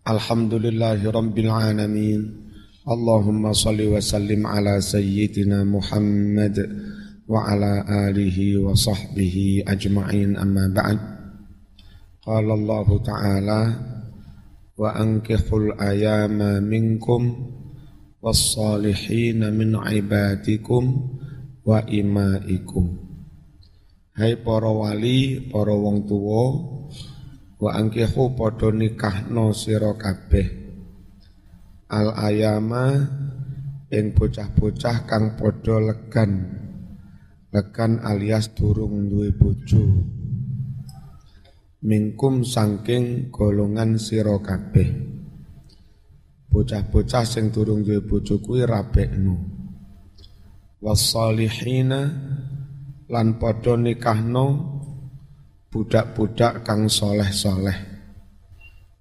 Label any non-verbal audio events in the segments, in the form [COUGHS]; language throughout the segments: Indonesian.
Alhamdulillahi rabbil alamin. Allahumma salli wa sallim ala sayyidina Muhammad wa ala alihi wa sahbihi ajma'in amma ba'd. Qala Allah Ta'ala wa ankihul ayama minkum was-salihin min ibadikum wa imaikum. Hai para wali, para wong tuwa, wa angkihu padha nikahno sira kabeh. Al ayama ing bocah-bocah kang padha legan. Legan alias durung duwe bojo. Mingkum sangking golongan sira kabeh. Bocah-bocah sing durung duwe bojo kuwi rabekno. Was-salihina lan padha nikahno budak-budak kang soleh-soleh.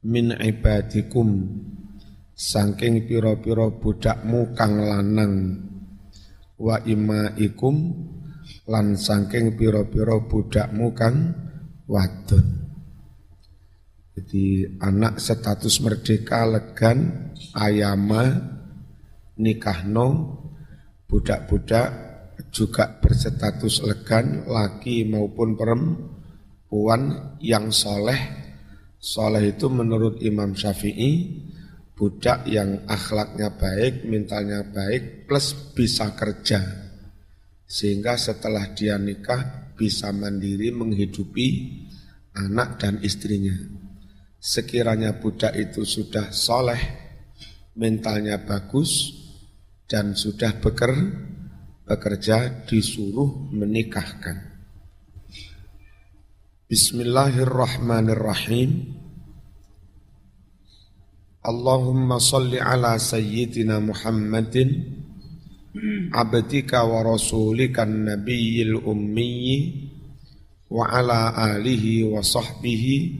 Min ibadikum saking pira-pira budakmu kang lanang. Wa imaikum lan saking pira-pira budakmu kang wadon. Jadi anak status merdeka legan ayama nikahno budak-budak juga berstatus legan laki maupun perempuan yang soleh soleh itu menurut Imam Syafi'i budak yang akhlaknya baik, mentalnya baik, plus bisa kerja. Sehingga setelah dia nikah bisa mandiri menghidupi anak dan istrinya. Sekiranya budak itu sudah soleh, mentalnya bagus, dan sudah bekerja, bekerja disuruh menikahkan. Bismillahirrahmanirrahim. Allahumma salli ala sayyidina Muhammadin abdika wa rasulika nabiyil ummi wa ala alihi wa sahbihi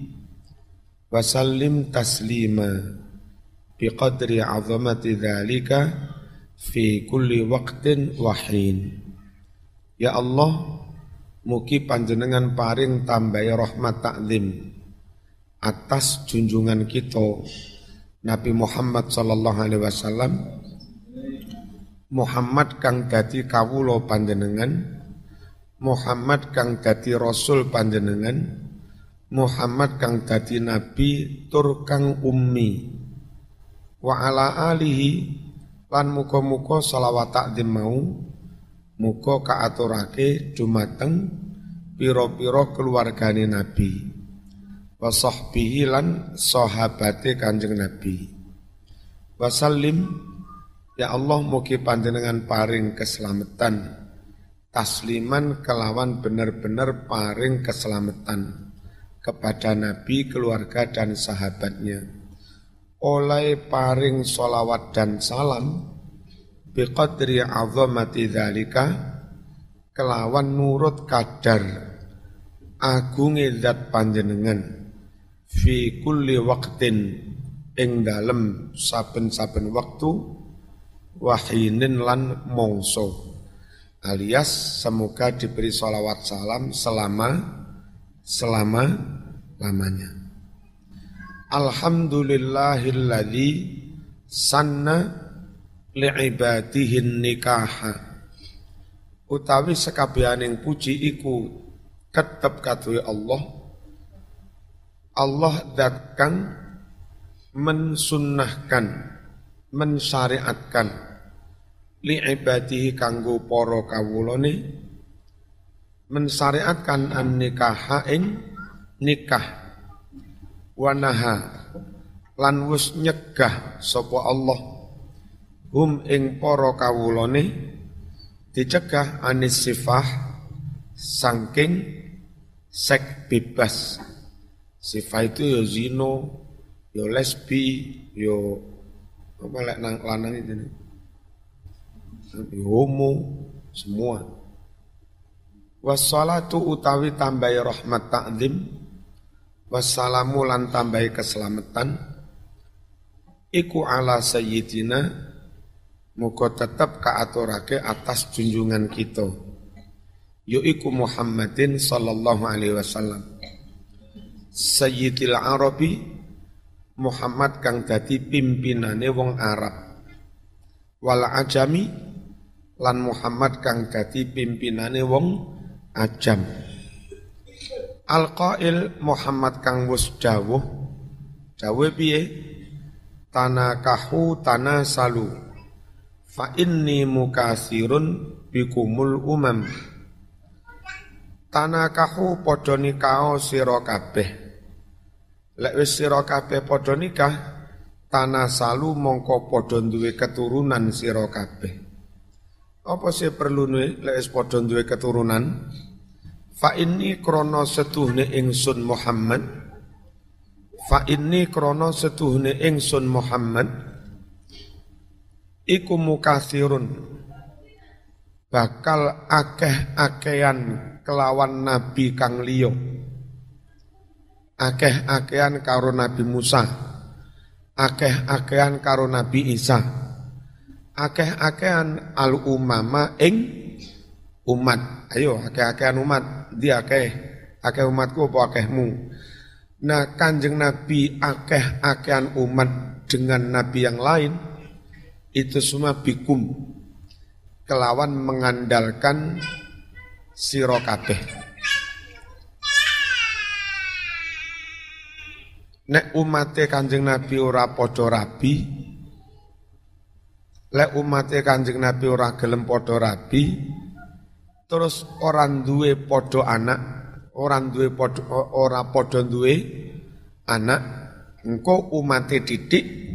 wa sallim taslima biqadri azamati dhalika fi kulli waqtin wahin. Ya Allah, mugi panjenengan paring tambahi rahmat takzim atas junjungan kita Nabi Muhammad sallallahu alaihi wasallam. Muhammad kang dadi kawula panjenengan Muhammad kang dadi rasul panjenengan Muhammad kang dadi nabi tur kang ummi. Wa ala alihi lan muka-muka salawat takdim mau muka kaaturake dumateng piro-piro keluargane Nabi. Wa sahbihi lan Kanjeng Nabi. Wasallim ya Allah mugi panjenengan paring keselamatan. Tasliman kelawan benar-benar paring keselamatan kepada Nabi, keluarga dan sahabatnya. Oleh paring solawat dan salam biqadri azamati dzalika kelawan nurut kadar agunge zat panjenengan fi kulli waqtin ing dalem saben-saben waktu wahinin lan mongso alias semoga diberi solawat salam selama selama lamanya. Alhamdulillahilladzi sanna li'ibadihin nikaha. Utawi sekabianing puji iku katui Allah. Allah datkan mensunnahkan mensyariatkan. Li'ibadihi kanggo para kawulane mensyariatkan an nikaha ing nikah. Wanaha lan wus nyegah sapa Allah hum ing para kawulane dicegah anis sifah sangking sek bebas sifah itu yo ya zino yo ya lesbi yo Apa lek nang lanang itu nih? Homo semua. Wassalatu utawi tambahi rahmat ta'zim wassalamu lan tambahi keselamatan iku ala sayyidina muga tetep kaaturake atas junjungan kita. Yaiku Muhammadin sallallahu alaihi wasallam. Sayyidil arabi Muhammad kang dadi pimpinane wong Arab. Wal ajami lan Muhammad kang dadi pimpinane wong ajam. Al-Qail Muhammad kang wis dawuh dawuh piye? Tanakahu tanasalu fa inni mukasirun bikumul umam tanakahu padha nikah sira kabeh Lek wis sira kabeh padha nikah, tanah salu mongko padha duwe keturunan sira kabeh. Apa sih perlu lek wis padha duwe keturunan? Fa inni krana setuhne ingsun Muhammad. Fa inni krana setuhne ingsun Muhammad iku mukasirun. Bakal akeh-akehan kelawan nabi kang liya. Akeh-akehan karo Nabi Musa, akeh-akehan karo Nabi Isa, akeh-akehan al umama ing umat. Ayo akeh-akehan umat, dia akeh, akeh umatku apa akehmu. Nah kanjeng Nabi akeh-akehan umat dengan Nabi yang lain, itu semua bikum, kelawan mengandalkan sirokabeh. Nek umate Kanjeng Nabi ora padha rabi, lek umate Kanjeng Nabi ora gelem padha rabi, terus orang duwe padha anak, orang duwe padha ora padha duwe anak, engko umate didik,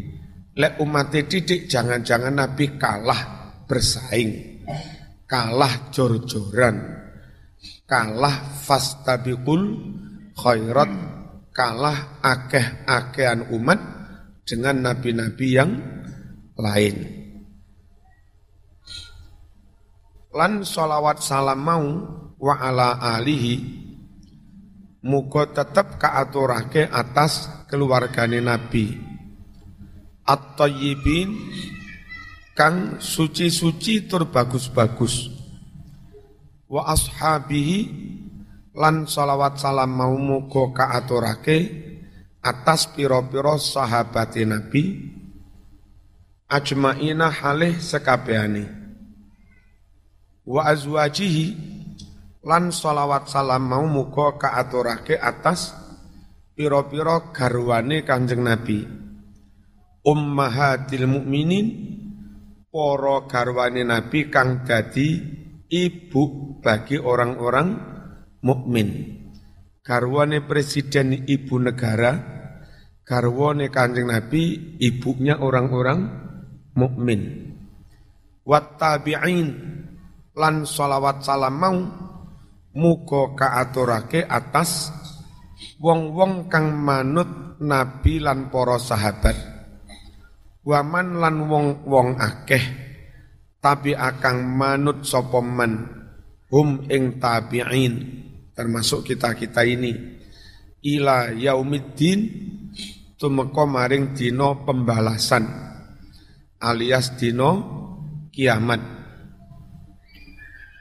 lek umate didik jangan-jangan Nabi kalah bersaing, kalah jor-joran, kalah fastabiqul khairat kalah akeh-akehan umat dengan nabi-nabi yang lain. Lan solawat salam mau wa ala alihi muga tetep kaaturake atas keluargane nabi at-tayyibin kang suci-suci tur bagus-bagus. Wa ashabihi lan salawat salam mau muga kaaturake atas piro-piro sahabat Nabi ajmaina halih sekabehane wa azwajihi lan salawat salam mau muga kaaturake atas piro-piro garwane Kanjeng Nabi ummahatil mukminin para garwane Nabi kang dadi ibu bagi orang-orang mukmin. Garwane presiden ibu negara, garwane kanjeng Nabi ibunya orang-orang mukmin. Wat tabi'in lan salawat salam mau muga kaaturake atas wong-wong kang manut nabi lan para sahabat. Waman lan wong-wong akeh tapi akang manut sapa man? Hum ing tabi'in termasuk kita-kita ini. Ila yaumiddin tumeka maring dino pembalasan alias dino kiamat.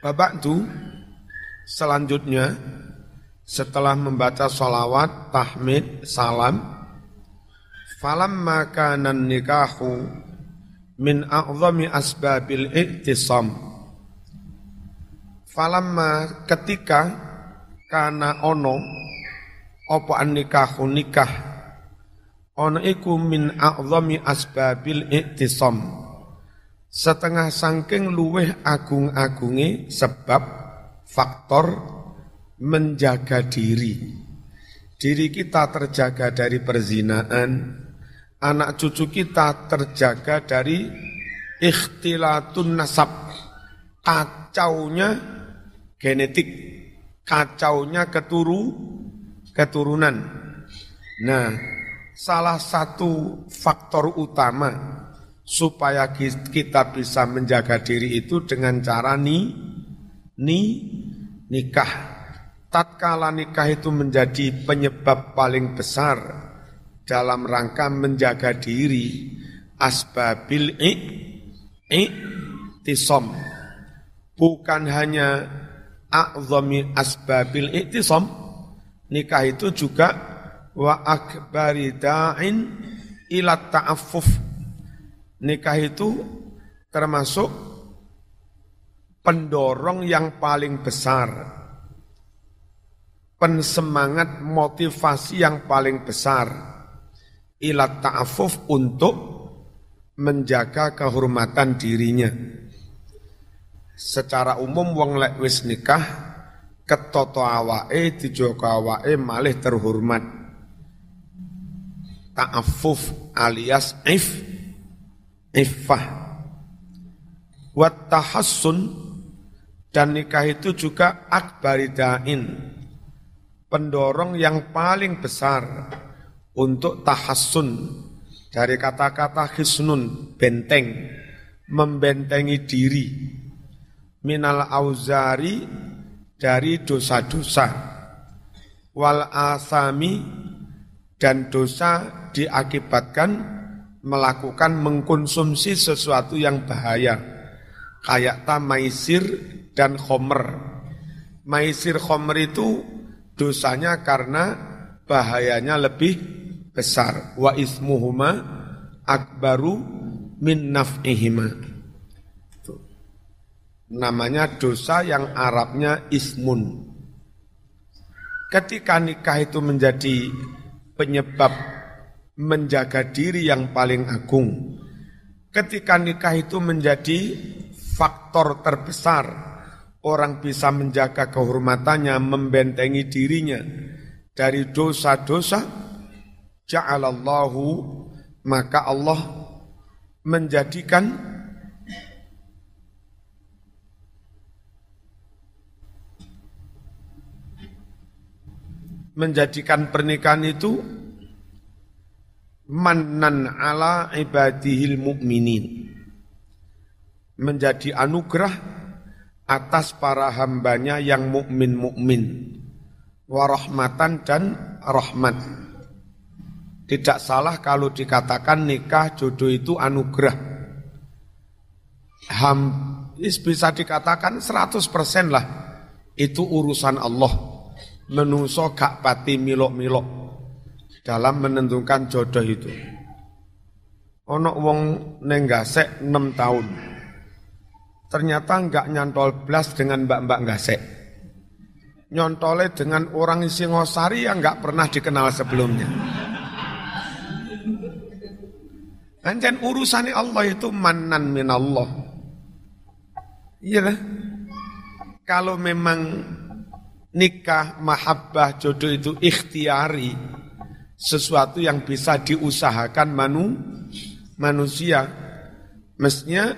Babak itu selanjutnya setelah membaca salawat tahmid salam falam makanan nikahu min a'zami asbabil i'tisam. Falamma ketika kana ono apa nikah nikah ono iku min a'zami asbabil iktisam setengah sangking luweh agung-agunge sebab faktor menjaga diri. Diri kita terjaga dari perzinaan anak cucu kita terjaga dari ikhtilatun nasab kacaunya genetik kacaunya keturu keturunan. Nah, salah satu faktor utama supaya kita bisa menjaga diri itu dengan cara ni ni nikah. Tatkala nikah itu menjadi penyebab paling besar dalam rangka menjaga diri asbabil i, i tisom bukan hanya a'zami asbabil i'tisam nikah itu juga wa akbari da'in ila ta'affuf. Nikah itu termasuk pendorong yang paling besar pensemangat motivasi yang paling besar ila ta'affuf untuk menjaga kehormatan dirinya. Secara umum wong lek wis nikah ketoto awake dijogo awake malih terhormat. Ta'affuf alias if iffah. Wa tahassun dan nikah itu juga akbaridain pendorong yang paling besar untuk tahassun dari kata-kata hisnun benteng membentengi diri minal auzari dari dosa-dosa wal asami dan dosa diakibatkan melakukan mengkonsumsi sesuatu yang bahaya kayak tamaisir dan khomer. Maisir khomer itu dosanya karena bahayanya lebih besar. Wa ismuhuma akbaru min naf'ihima. Namanya dosa yang Arabnya ismun. Ketika nikah itu menjadi penyebab menjaga diri yang paling agung, ketika nikah itu menjadi faktor terbesar. Orang bisa menjaga kehormatannya, membentengi dirinya dari dosa-dosa, ja'alallahu maka Allah menjadikan menjadikan pernikahan itu mannan ala ibadihil mu'minin. Menjadi anugerah atas para hambanya yang mukmin-mukmin. Warahmatan dan rahmat tidak salah kalau dikatakan nikah jodoh itu anugerah ham bisa dikatakan 100% lah itu urusan Allah menungso gak pati milok-milok dalam menentukan jodoh itu. Ono wong nenggasek 6 tahun. Ternyata enggak nyantol blas dengan mbak-mbak gasek. Nyontole dengan orang isi ngosari yang enggak pernah dikenal sebelumnya. Anjan urusannya Allah itu manan min Allah. Iya Kalau memang nikah, mahabbah, jodoh itu ikhtiari, sesuatu yang bisa diusahakan manu, manusia. Mestinya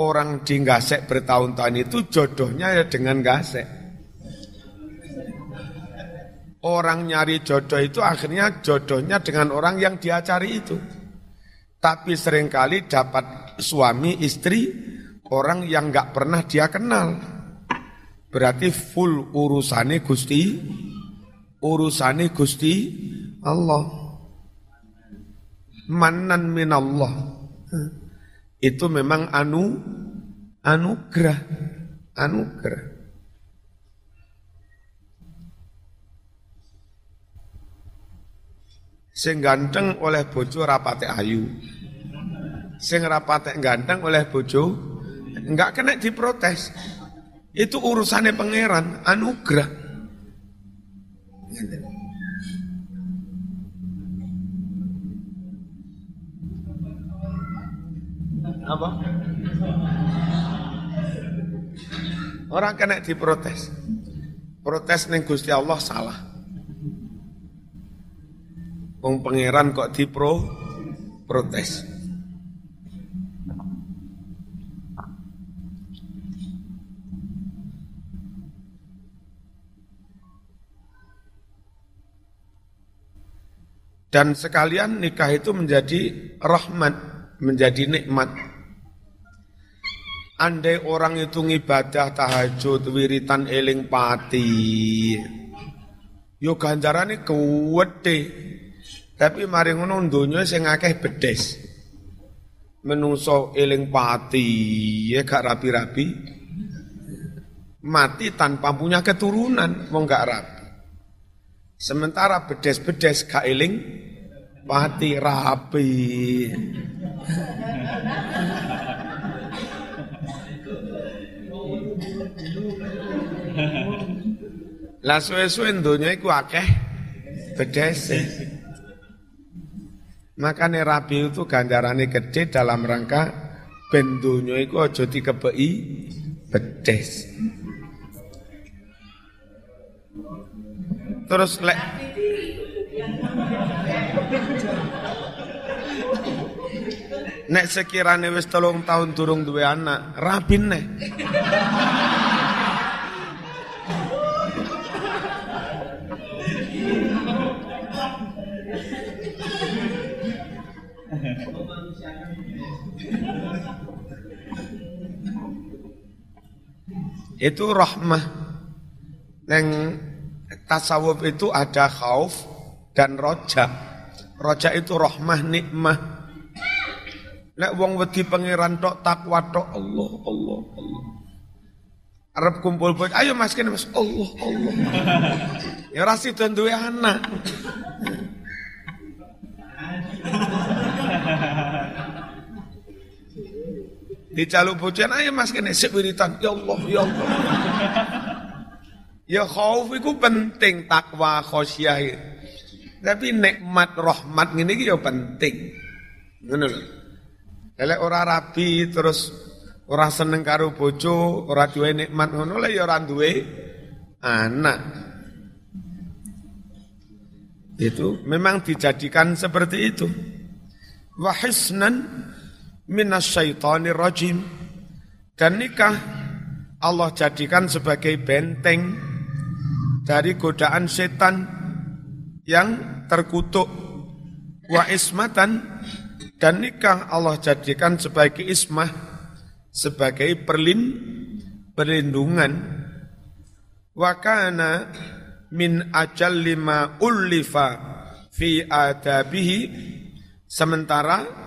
orang di gasek bertahun-tahun itu jodohnya ya dengan gasek. Orang nyari jodoh itu akhirnya jodohnya dengan orang yang dia cari itu. Tapi sering kali dapat suami istri orang yang nggak pernah dia kenal. Berarti full urusane Gusti urusane Gusti Allah. Manan min Allah. Itu memang anu anugerah, anugerah. Sing ganteng oleh bojo rapate ayu. Sing rapate ganteng oleh bojo enggak kena diprotes. Itu urusannya pangeran, anugerah. Apa? Orang kena diprotes. Protes neng Gusti Allah salah. Wong pangeran kok dipro protes. Dan sekalian nikah itu menjadi rahmat menjadi nikmat. Andai orang itu ngibadah tahajud, wiritan eling pati, yo ganjarane kuwete. Tapi mari ngono donya sing akeh bedes. Menungso eling pati, ya gak rapi-rapi. Mati tanpa punya keturunan, mau gak rapi. Sementara bedes-bedes gak eling pati rapi. Lah suwe-suwe donya iku akeh bedese. Makanya rabi itu ganjarannya gede dalam rangka ben donya iku aja dikebeki bedes. Terus lek Nek sekirane wis telung tahun durung duwe anak, rabin nek. [LAUGHS] itu rahmah. Yang tasawuf itu ada khauf dan roja. Roja itu rahmah nikmah. Nek wong wedi pangeran tok takwa tok Allah Allah Allah. Arab kumpul pun, ayo mas kene mas Allah Allah. [LAUGHS] ya rasi duwe anak. Dicaluk bojan ayo mas kene sik wiritan. Ya Allah, ya Allah. ya khauf penting takwa khosyah. Tapi nikmat rahmat ngene iki ya penting. Ngono lho. Lek ora rabi terus ora seneng karo bojo, ora duwe nikmat ngono lah ya ora duwe anak. Itu memang dijadikan seperti itu. Wahisnan minasyaitonir rajim. Dan nikah Allah jadikan sebagai benteng dari godaan setan yang terkutuk. Wa ismatan dan nikah Allah jadikan sebagai ismah sebagai perlin perlindungan. Wa kana min ajal lima ullifa fi adabihi. Sementara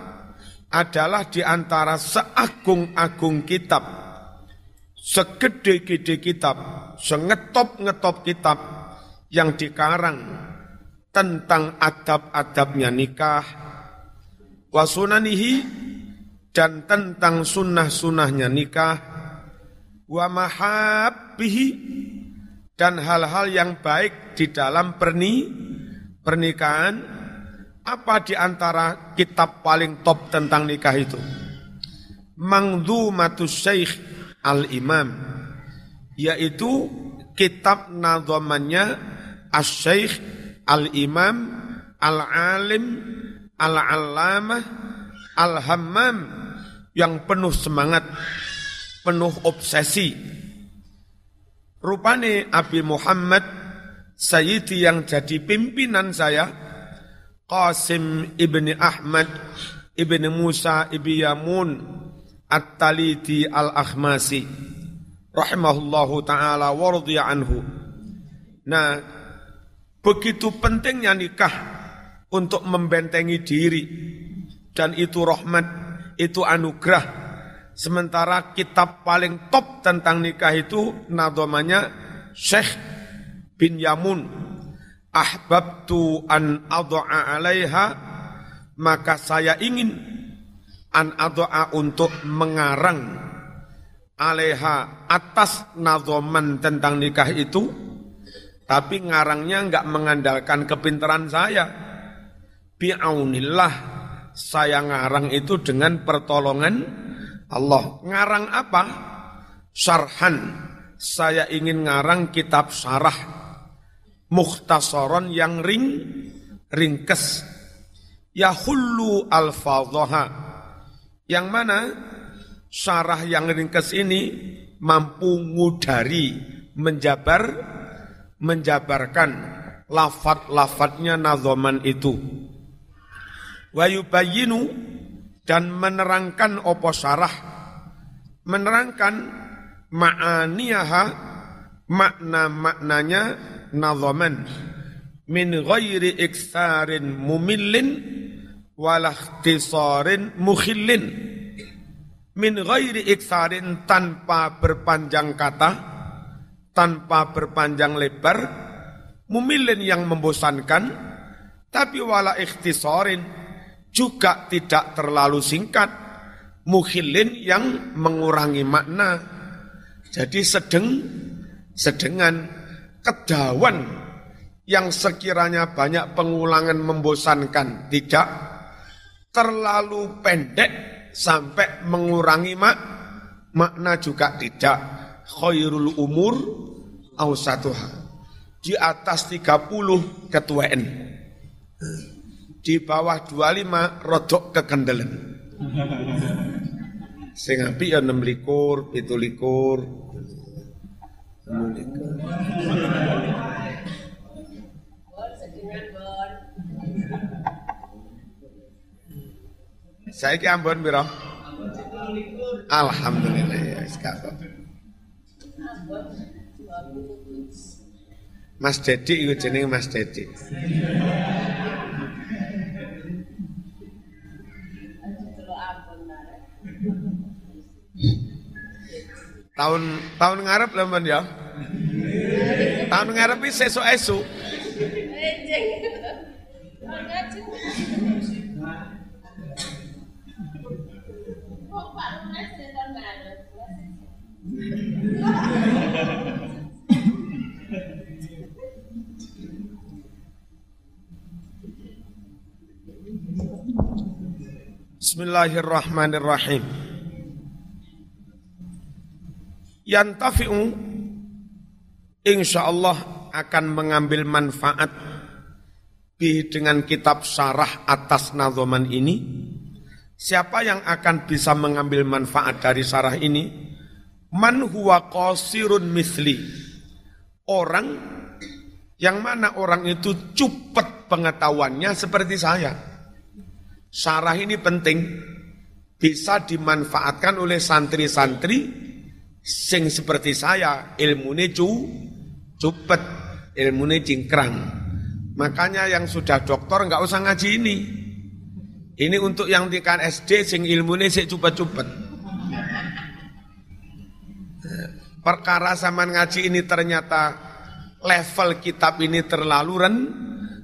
adalah di antara seagung-agung kitab, segede-gede kitab, sengetop-ngetop kitab yang dikarang tentang adab-adabnya nikah, wasunanihi dan tentang sunnah-sunnahnya nikah, wa mahabbihi dan hal-hal yang baik di dalam perni, pernikahan apa di antara kitab paling top tentang nikah itu? Mangdumatus Syekh Al-Imam yaitu kitab nadhamannya As-Syekh Al-Imam Al-Alim Al-Allamah Al-Hammam yang penuh semangat, penuh obsesi. Rupane Abi Muhammad Sayyidi yang jadi pimpinan saya Qasim ibni Ahmad ibni Musa ibni Yamun At-Taliti Al-Akhmasi rahimahullahu taala wardiya anhu. Nah, begitu pentingnya nikah untuk membentengi diri dan itu rahmat, itu anugerah. Sementara kitab paling top tentang nikah itu nadomanya Syekh bin Yamun ahbabtu an adha'a 'alaiha maka saya ingin an adha'a untuk mengarang alaiha atas nazoman tentang nikah itu tapi ngarangnya enggak mengandalkan kepintaran saya. Bi'aunillah saya ngarang itu dengan pertolongan Allah. Ngarang apa? Syarhan. Saya ingin ngarang kitab syarah mukhtasaron yang ring ringkes. Yahullu al-fadhaha. Yang mana syarah yang ringkes ini mampu ngudari menjabar menjabarkan lafat-lafatnya nazoman itu. Wa yubayyinu dan menerangkan opo syarah? Menerangkan ma'aniyaha makna-maknanya nazaman min ghairi iksarin mumillin walahtisarin mukhillin. Min ghairi iksarin tanpa berpanjang kata tanpa berpanjang lebar mumillin yang membosankan tapi wala ikhtisarin juga tidak terlalu singkat mukhillin yang mengurangi makna. Jadi sedeng sedengan kedawan yang sekiranya banyak pengulangan membosankan tidak terlalu pendek sampai mengurangi mak makna juga tidak. Khairul umur ausatuha di atas 30 ketuaan di bawah 25 rodok kekendelen. Sing apik ya 6 likur 7 likur Saya ki Ambon piro? Alhamdulillah ya sekarang. Mas Dedi itu jenenge Mas Dedi. Tahun tahun ngarep lemon ya. Tahun ngarep ini sesuk esuk. Bismillahirrahmanirrahim. Yantafi'u insyaallah akan mengambil manfaat bi dengan kitab syarah atas nazoman ini Siapa yang akan bisa mengambil manfaat dari sarah ini? Man huwa qasirun misli. Orang yang mana orang itu cepat pengetahuannya seperti saya. Sarah ini penting bisa dimanfaatkan oleh santri-santri sing seperti saya ilmunya cu cepet ilmunya cingkrang makanya yang sudah doktor nggak usah ngaji ini ini untuk yang tingkat SD sing ilmune sik cepet-cepet. Perkara zaman ngaji ini ternyata level kitab ini terlalu ren,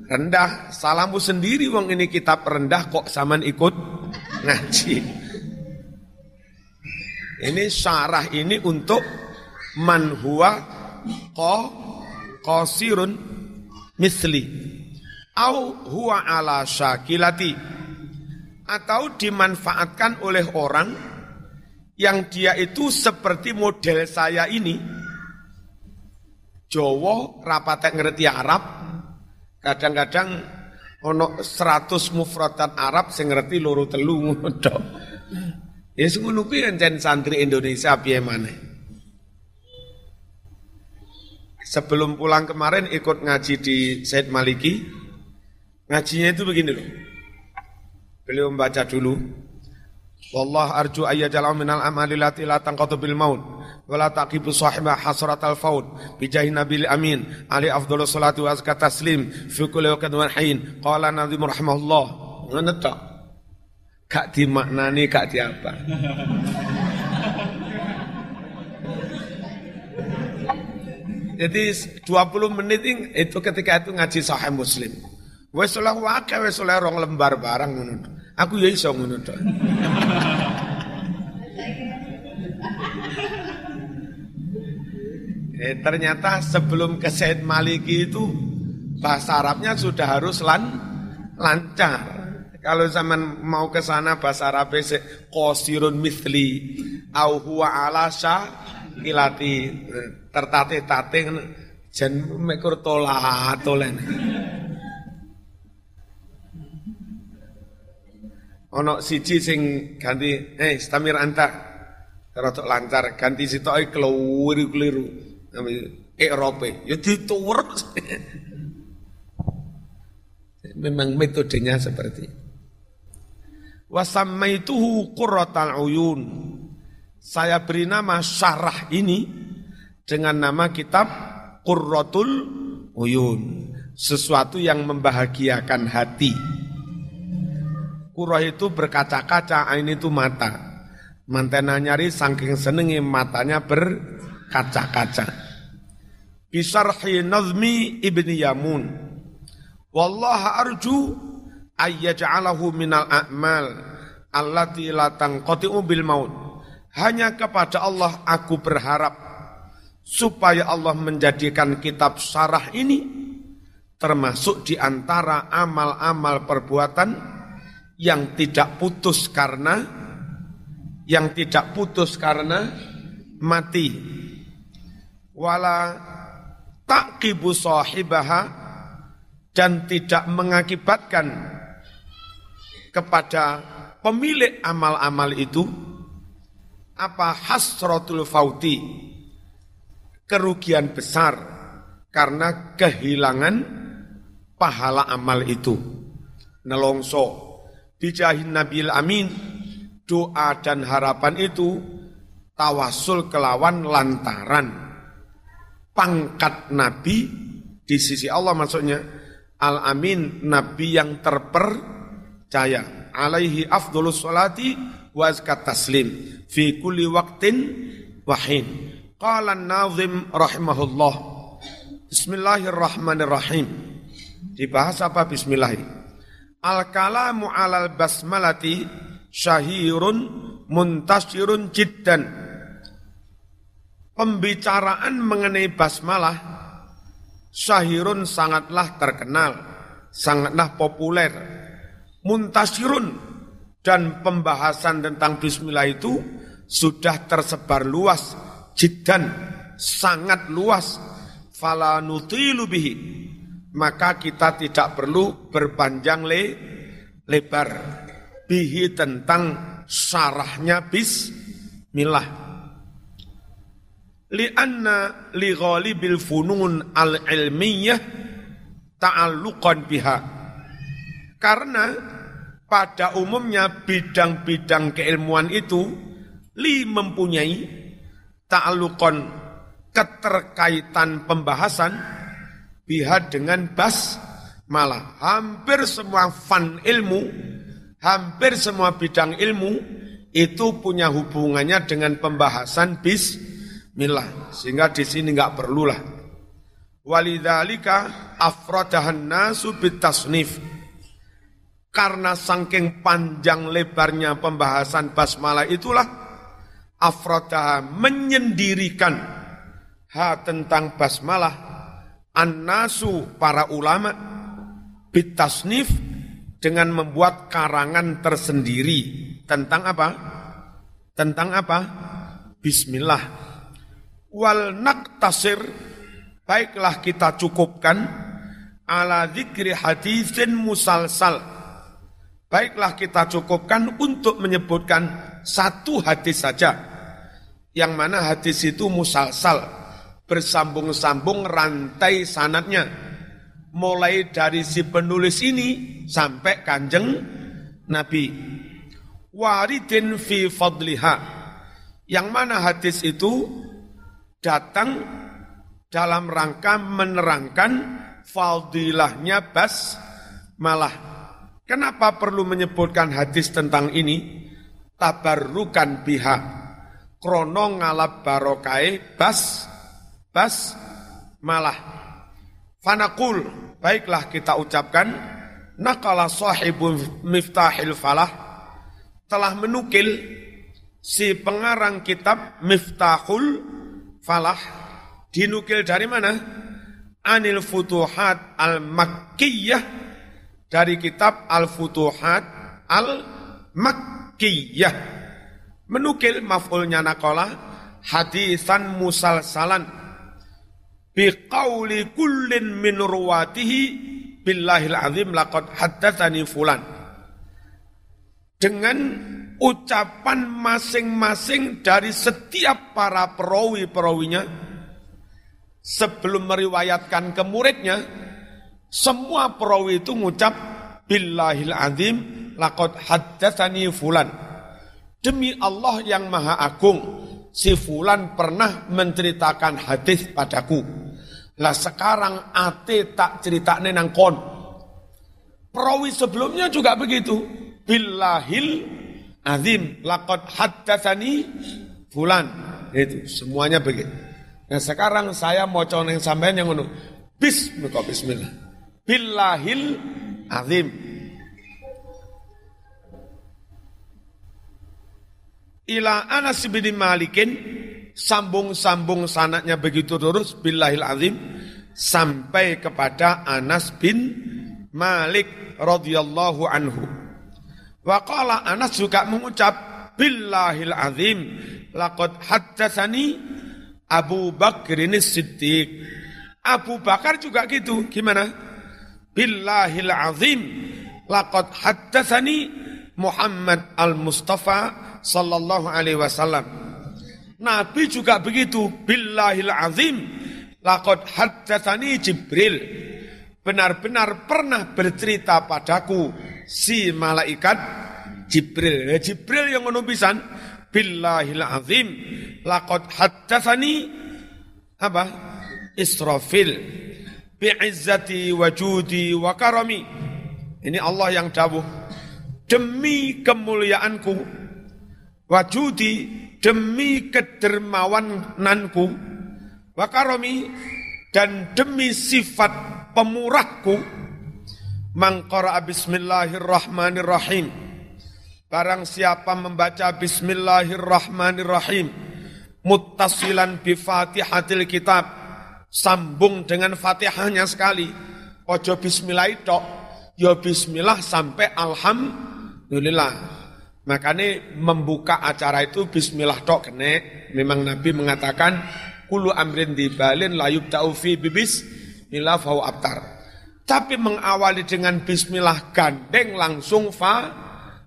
rendah. Salamu sendiri wong ini kitab rendah kok zaman ikut ngaji. Ini syarah ini untuk man huwa qa qasirun misli. Au huwa ala syakilati. Atau dimanfaatkan oleh orang yang dia itu seperti model saya ini. Jowo rapatek ngerti Arab, kadang-kadang ono 100 mufradat Arab sing ngerti loro telu ngono Ya ngono kuwi santri Indonesia piye maneh. Sebelum pulang kemarin ikut ngaji di Said Maliki. Ngajinya itu begini loh. Beliau membaca dulu. Wallah arju ayyajal minal amali lati la tanqatu bil maut wa la taqibu sahibah hasratal faut bi jahi nabil amin ali afdhalus salatu wa azka taslim fi kulli wa hin qala nazim rahimahullah ngono tok gak dimaknani gak diapa Jadi 20 menit itu ketika itu ngaji sahih Muslim. Wes oleh wae wes oleh rong lembar barang ngono. Aku ya iso tok. eh, ternyata sebelum ke Said Maliki itu bahasa Arabnya sudah harus lan, lancar. Kalau zaman mau ke sana bahasa Arab qasirun mithli au huwa ala ilati tertate-tate jen mekur tola tolen. Ono siji sing ganti eh stamir anta rada lancar ganti sitoke keliru-keliru. Erope ya dituwer. [LAUGHS] Memang metodenya seperti Wasammaituhu qurratal uyun. Saya beri nama syarah ini dengan nama kitab Qurratul Uyun. Sesuatu yang membahagiakan hati. Kurah itu berkaca-kaca, ini itu mata. Mantena nyari saking senengi matanya berkaca-kaca. Bisarhi nazmi ibni Yamun. Wallaha arju ayyaj'alahu minal a'mal allati la tanqati'u bil maut. Hanya kepada Allah aku berharap supaya Allah menjadikan kitab syarah ini termasuk di antara amal-amal perbuatan yang tidak putus karena yang tidak putus karena mati wala taqibu sahibaha dan tidak mengakibatkan kepada pemilik amal-amal itu apa hasratul fauti? Kerugian besar karena kehilangan pahala amal itu. Nelongso dijahin Nabil Amin doa dan harapan itu tawasul kelawan lantaran. Pangkat Nabi di sisi Allah maksudnya Al-Amin Nabi yang terpercaya alaihi afdolus salati wa taslim fi kulli waqtin wahin. Qala an-nazim rahimahullah. Bismillahirrahmanirrahim. Dibahas apa bismillah? Al-kalamu alal basmalati syahirun muntasirun jiddan. Pembicaraan mengenai basmalah syahirun sangatlah terkenal, sangatlah populer muntasirun. Dan pembahasan tentang bismillah itu sudah tersebar luas jiddan sangat luas. Fala nutilu bihi. Maka kita tidak perlu berpanjang le, lebar bihi tentang syarahnya bismillah. Li'anna li ghalibil funun al-ilmiyah ta'alluqan biha karena pada umumnya bidang-bidang keilmuan itu li mempunyai ta'alukon keterkaitan pembahasan biha dengan bas malah hampir semua fan ilmu hampir semua bidang ilmu itu punya hubungannya dengan pembahasan bismillah. Sehingga di sini nggak perlulah. Walidzalika afradahan nasu bitasnif karena saking panjang lebarnya pembahasan basmalah itulah afrodah menyendirikan ha tentang basmalah an-nasu para ulama bitasnif dengan membuat karangan tersendiri tentang apa? Tentang apa? Bismillah. Wal naktasir baiklah kita cukupkan ala zikri hadisin musalsal Baiklah kita cukupkan untuk menyebutkan satu hadis saja. Yang mana hadis itu musalsal, bersambung-sambung rantai sanatnya. Mulai dari si penulis ini sampai kanjeng Nabi. Waridin fi fadliha. Yang mana hadis itu datang dalam rangka menerangkan fadilahnya bas malah Kenapa perlu menyebutkan hadis tentang ini? Tabarrukan pihak. Krono ngalap barokai bas, bas, malah. Fanakul, baiklah kita ucapkan, nakala sahibu miftahil falah, telah menukil si pengarang kitab Miftahul Falah, dinukil dari mana? Anil Futuhat Al-Makkiyah, dari kitab Al-Futuhat Al-Makkiyah. Menukil maf'ulnya naqala hadisan musalsalan biqauli kullin min ruwatihi billahil azim laqad haddatsani fulan. Dengan ucapan masing-masing dari setiap para perawi-perawinya sebelum meriwayatkan ke muridnya semua perawi itu ngucap billahil azim laqad haddatsani fulan. Demi Allah yang Maha Agung, si fulan pernah menceritakan hadis padaku. Lah sekarang ate tak cerita nang kon. Perawi sebelumnya juga begitu. Billahil azim laqad haddatsani fulan. Itu semuanya begitu. Nah sekarang saya mau coneng sampean yang ngono. Bismillah, bismillah. Billahil azim. Ila Anas bin Malikin sambung-sambung sanatnya begitu terus billahil azim sampai kepada Anas bin Malik radhiyallahu anhu. Waqala Anas juga mengucap billahil azim laqad haddatsani Abu Bakr Siddiq. Abu Bakar juga gitu. Gimana? Billahil azim laqad haddatsani Muhammad al-Mustafa sallallahu alaihi wasallam. Nabi juga begitu, billahil azim, laqad haddatsani Jibril. Benar-benar pernah bercerita padaku si malaikat Jibril. Ya, Jibril yang ngono pisan, billahil azim, laqad haddatsani apa? Israfil bi'izzati wajudi wa karami. Ini Allah yang dawuh. Demi kemuliaanku, wajudi demi kedermawananku wakaromi dan demi sifat pemurahku mangkara bismillahirrahmanirrahim barang siapa membaca bismillahirrahmanirrahim muttasilan bi fatihatil kitab sambung dengan fatihahnya sekali ojo bismillah itu ya bismillah sampai alhamdulillah Makanya membuka acara itu bismillah tok kene. Memang Nabi mengatakan kulu amrin dibalin layub ta'ufi bibis milah fau abtar. Tapi mengawali dengan bismillah gandeng langsung fa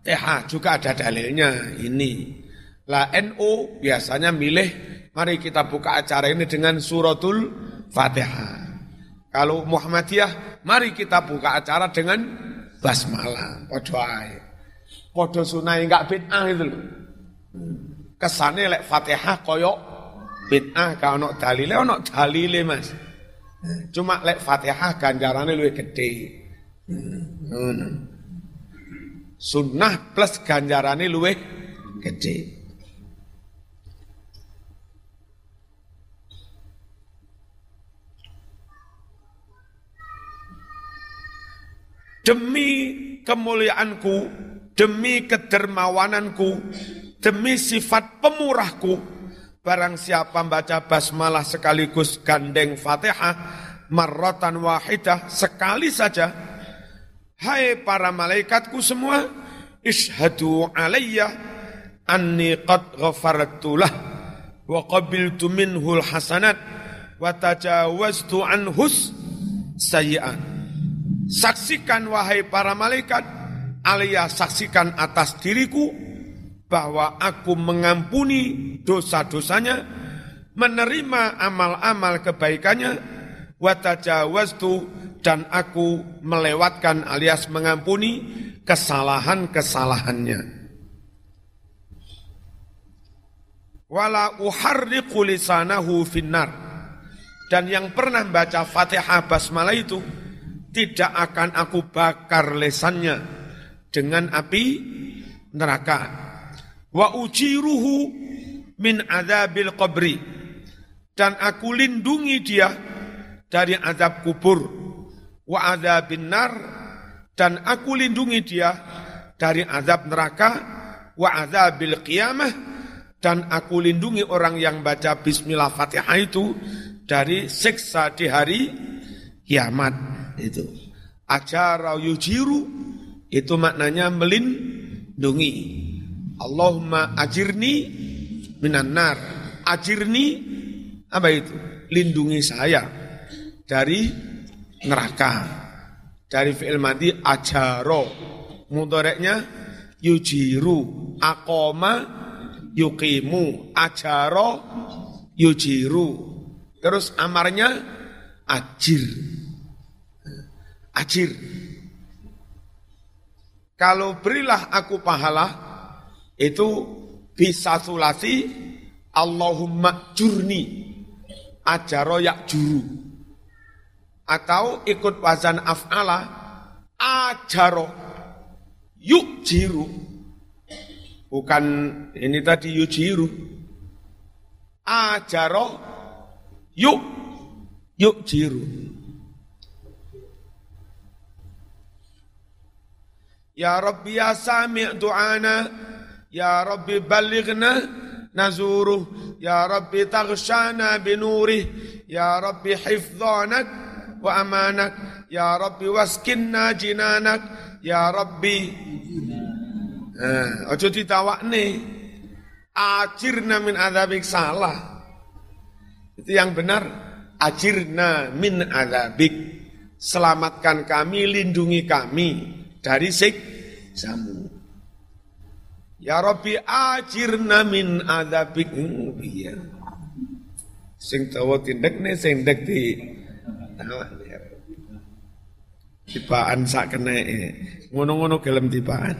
TH juga ada dalilnya ini. La NU biasanya milih mari kita buka acara ini dengan suratul Fatihah. Kalau Muhammadiyah mari kita buka acara dengan basmalah. Padha Podo sunai enggak bid'ah itu. Kesane lek Fatihah koyok bid'ah ka ono dalile ono dalile Mas. Cuma lek Fatihah ganjarane luwih gede. Sunnah plus ganjarane luwih gede. Demi kemuliaanku demi kedermawananku, demi sifat pemurahku, barang siapa membaca basmalah sekaligus gandeng fatihah, marrotan wahidah, sekali saja, hai para malaikatku semua, ishadu alayya anni qad ghafartulah wa qabiltu minhul hasanat wa tajawaztu anhus sayyi'at. Saksikan wahai para malaikat Alia saksikan atas diriku bahwa aku mengampuni dosa-dosanya, menerima amal-amal kebaikannya, watajawaztu dan aku melewatkan alias mengampuni kesalahan-kesalahannya. Wala uharriqu lisanahu finnar. Dan yang pernah baca Fatihah Basmalah itu tidak akan aku bakar lesannya dengan api neraka. Wa ujiruhu min adzabil qabri. Dan aku lindungi dia dari azab kubur. Wa adzabin nar dan aku lindungi dia dari azab neraka wa adzabil qiyamah dan aku lindungi orang yang baca bismillah Fatihah itu dari siksa di hari kiamat itu. Acara yujiru itu maknanya melindungi. Allahumma ajirni minan nar. Ajirni apa itu? Lindungi saya dari neraka. Dari fi'il madi ajaro. Mudoreknya yujiru. Akoma yukimu. Ajaro yujiru. Terus amarnya ajir. Ajir. Kalau berilah aku pahala, itu bisa sulasi Allahumma jurni ajaro yak juru. Atau ikut wazan af'ala ajaro yuk jiru. Bukan ini tadi yuk jiru. Ajaro yuk yuk jiru Ya Rabbi ya sami' du'ana. Ya Rabbi balighna nazuruh. Ya Rabbi taghshana binurih. Ya Rabbi hifdhanak wa amanak. Ya Rabbi waskinna jinanak. Ya Rabbi. Eh, Ojo ditawakne. Ajirna min adabik salah. Itu yang benar. Ajirna min adabik. Selamatkan kami, lindungi kami dari siksamu. Ya Rabbi ajirna min adzabik iya. Sing tawa tindek ne sing ndek di Tibaan sak kene ngono-ngono gelem tibaan.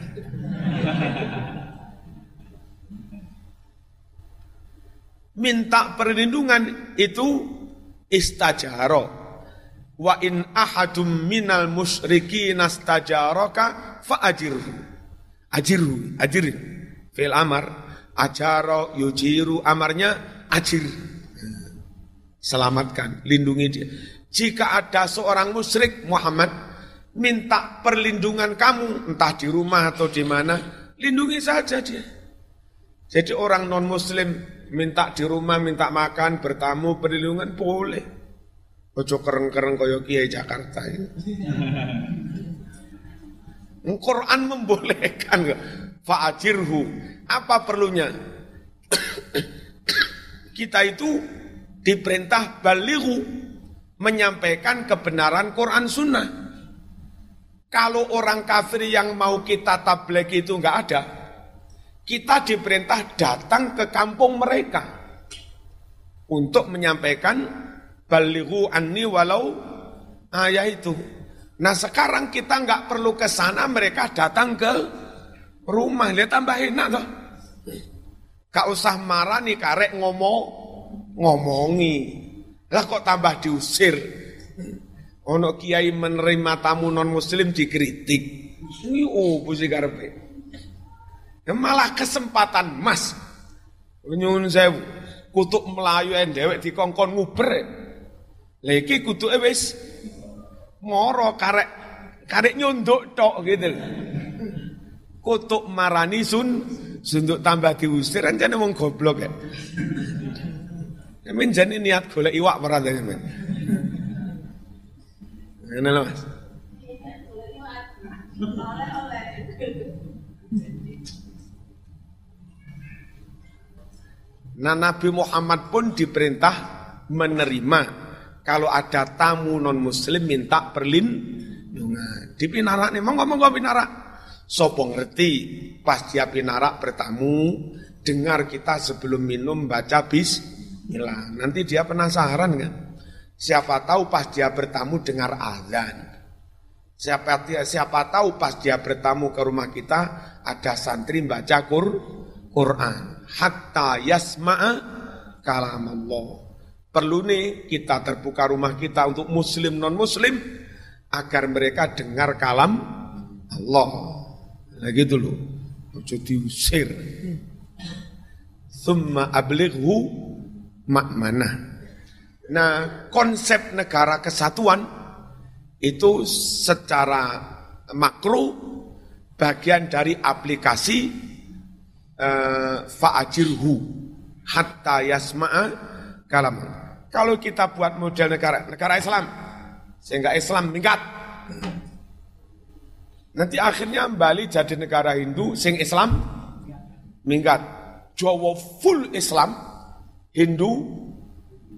Minta perlindungan itu istajaro Wa in ahadum minal musyriki nastajaraka fa ajirhu. Ajirhu, ajir. Fil amar, ajaro yujiru amarnya ajir. Selamatkan, lindungi dia. Jika ada seorang musyrik Muhammad minta perlindungan kamu, entah di rumah atau di mana, lindungi saja dia. Jadi orang non muslim minta di rumah, minta makan, bertamu, perlindungan boleh. Ojo kereng-kereng kaya Kiai Jakarta ini. [LAUGHS] Quran membolehkan fa'ajirhu. Apa perlunya? [COUGHS] Kita itu diperintah balighu menyampaikan kebenaran Quran Sunnah. Kalau orang kafir yang mau kita tabligh itu enggak ada, kita diperintah datang ke kampung mereka untuk menyampaikan balighu anni walau ayah itu. Nah sekarang kita nggak perlu ke sana, mereka datang ke rumah. Lihat tambah enak toh. Gak usah marah nih karek ngomong, ngomongi. Lah kok tambah diusir. Ono kiai menerima tamu non muslim dikritik. Ini. Ya malah kesempatan mas. Nyun sewu. Kutuk Melayu yang dewek dikongkon nguber. Lagi kutu wis moro karek karek nyunduk tok gitu. Kutuk marani sun sunduk tambah diusir anjane wong goblok ya. Men jane niat golek iwak ora ta men. Mas. Nah Nabi Muhammad pun diperintah menerima kalau ada tamu non muslim minta perlindungan. Di pinarak nih, monggo monggo pinarak. Sopo ngerti pas dia pinarak bertamu, dengar kita sebelum minum baca bismillah. Nanti dia penasaran kan? Siapa tahu pas dia bertamu dengar azan. Siapa siapa tahu pas dia bertamu ke rumah kita ada santri baca Qur, Quran. Hatta yasma'a kalam Allah Perlu nih kita terbuka rumah kita untuk muslim non muslim agar mereka dengar kalam Allah. Nah gitu loh. Ojo diusir. Thumma ablighu makmana. Nah, konsep negara kesatuan itu secara makro bagian dari aplikasi uh, fa'ajirhu hatta yasma'a kalam kalau kita buat model negara negara Islam, sehingga Islam meningkat. Nanti akhirnya Bali jadi negara Hindu, sing Islam minggat. Jawa full Islam, Hindu,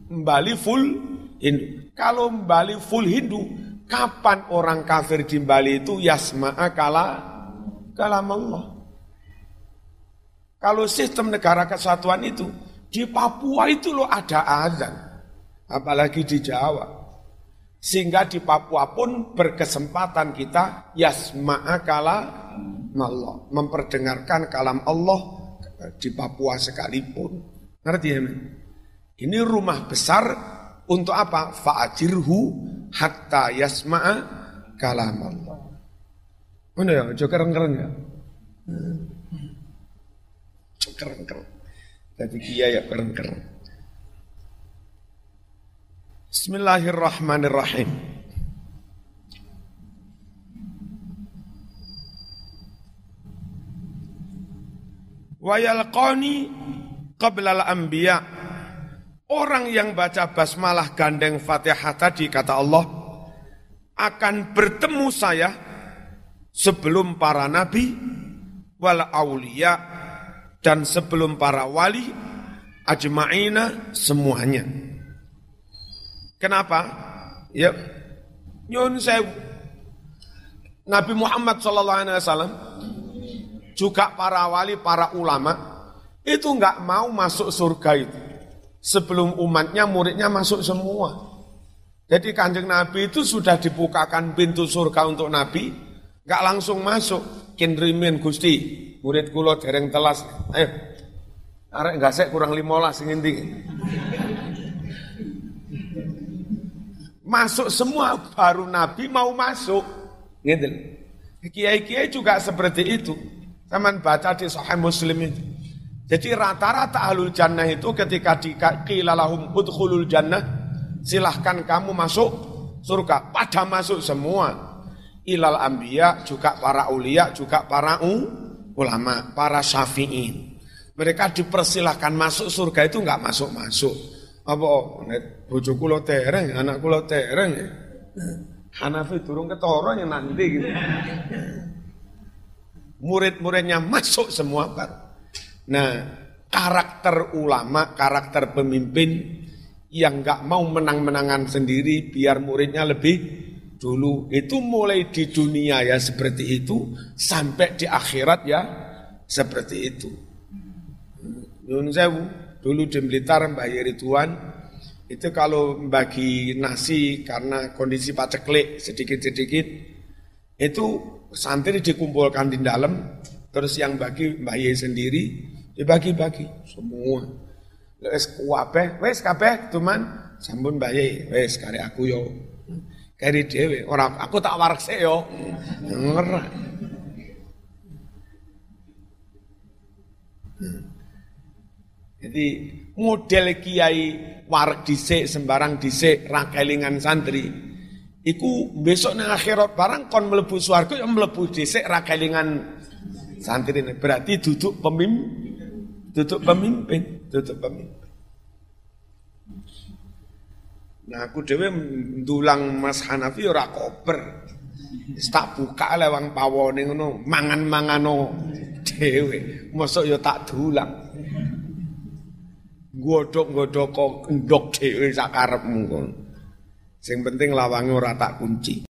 Bali full Hindu. Kalau Bali full Hindu, kapan orang kafir di Bali itu yasma'a kala kalam Allah. Kalau sistem negara kesatuan itu, di Papua itu loh ada azan apalagi di Jawa. Sehingga di Papua pun berkesempatan kita yasma'a kalam Allah. Memperdengarkan kalam Allah di Papua sekalipun. Ngerti ya? Ini rumah besar untuk apa? Fa'ajirhu hatta yasma'a kalam Allah. Mana ya? Jauh keren-keren ya? Keren-keren. Jadi kia ya keren-keren. Bismillahirrahmanirrahim. Wa yalqani qabla al-anbiya. Orang yang baca basmalah gandeng Fatihah tadi kata Allah akan bertemu saya sebelum para nabi wal aulia dan sebelum para wali ajma'ina semuanya. Kenapa? Ya, nyun saya Nabi Muhammad SAW juga para wali, para ulama itu nggak mau masuk surga itu sebelum umatnya, muridnya masuk semua. Jadi kanjeng Nabi itu sudah dibukakan pintu surga untuk Nabi, nggak langsung masuk. Kinrimin Gusti, murid kulo dereng telas. Ayo, arek nggak kurang limolas ingin Masuk semua baru Nabi mau masuk. Gitu. Kiai-kiai juga seperti itu. Taman baca di Sahih Muslim itu. Jadi rata-rata ahlul jannah itu ketika dikilalahum udkhulul jannah, silahkan kamu masuk surga. Pada masuk semua. Ilal ambiya juga para ulia, juga para u, ulama, para syafi'in. Mereka dipersilahkan masuk surga itu enggak masuk-masuk. Apa nek bojo kula tereng, anak kula tereng. Ya. Hanafi durung ketara yang nanti gitu. Murid-muridnya masuk semua kan. Nah, karakter ulama, karakter pemimpin yang nggak mau menang-menangan sendiri biar muridnya lebih dulu itu mulai di dunia ya seperti itu sampai di akhirat ya seperti itu. Nyun sewu. Dulu di Blitar Mbak Ridwan itu kalau bagi nasi karena kondisi paceklik sedikit-sedikit itu santri dikumpulkan di dalam terus yang bagi Mbak Ye sendiri dibagi-bagi semua. Wes kuape, wes kabeh cuman sambun Mbak Ye, wes kare aku yo. Kari dhewe, orang aku tak warak yo. Hmm. Jadi model kiai warak dhisik sembarang dhisik rakelingan santri iku besok nang akhirat barang kon mlebu swarga yang mlebu dhisik rakelingan santri ini berarti duduk pemimpin duduk pemimpin duduk pemimpin Nah aku dewe ndulang Mas Hanafi ora koper. Tak buka lewang pawone ngono, mangan-mangano dhewe. Mosok ya tak dulang godhok-godhok kok endok dhewe sakarepmu Sing penting lawange ora tak kunci.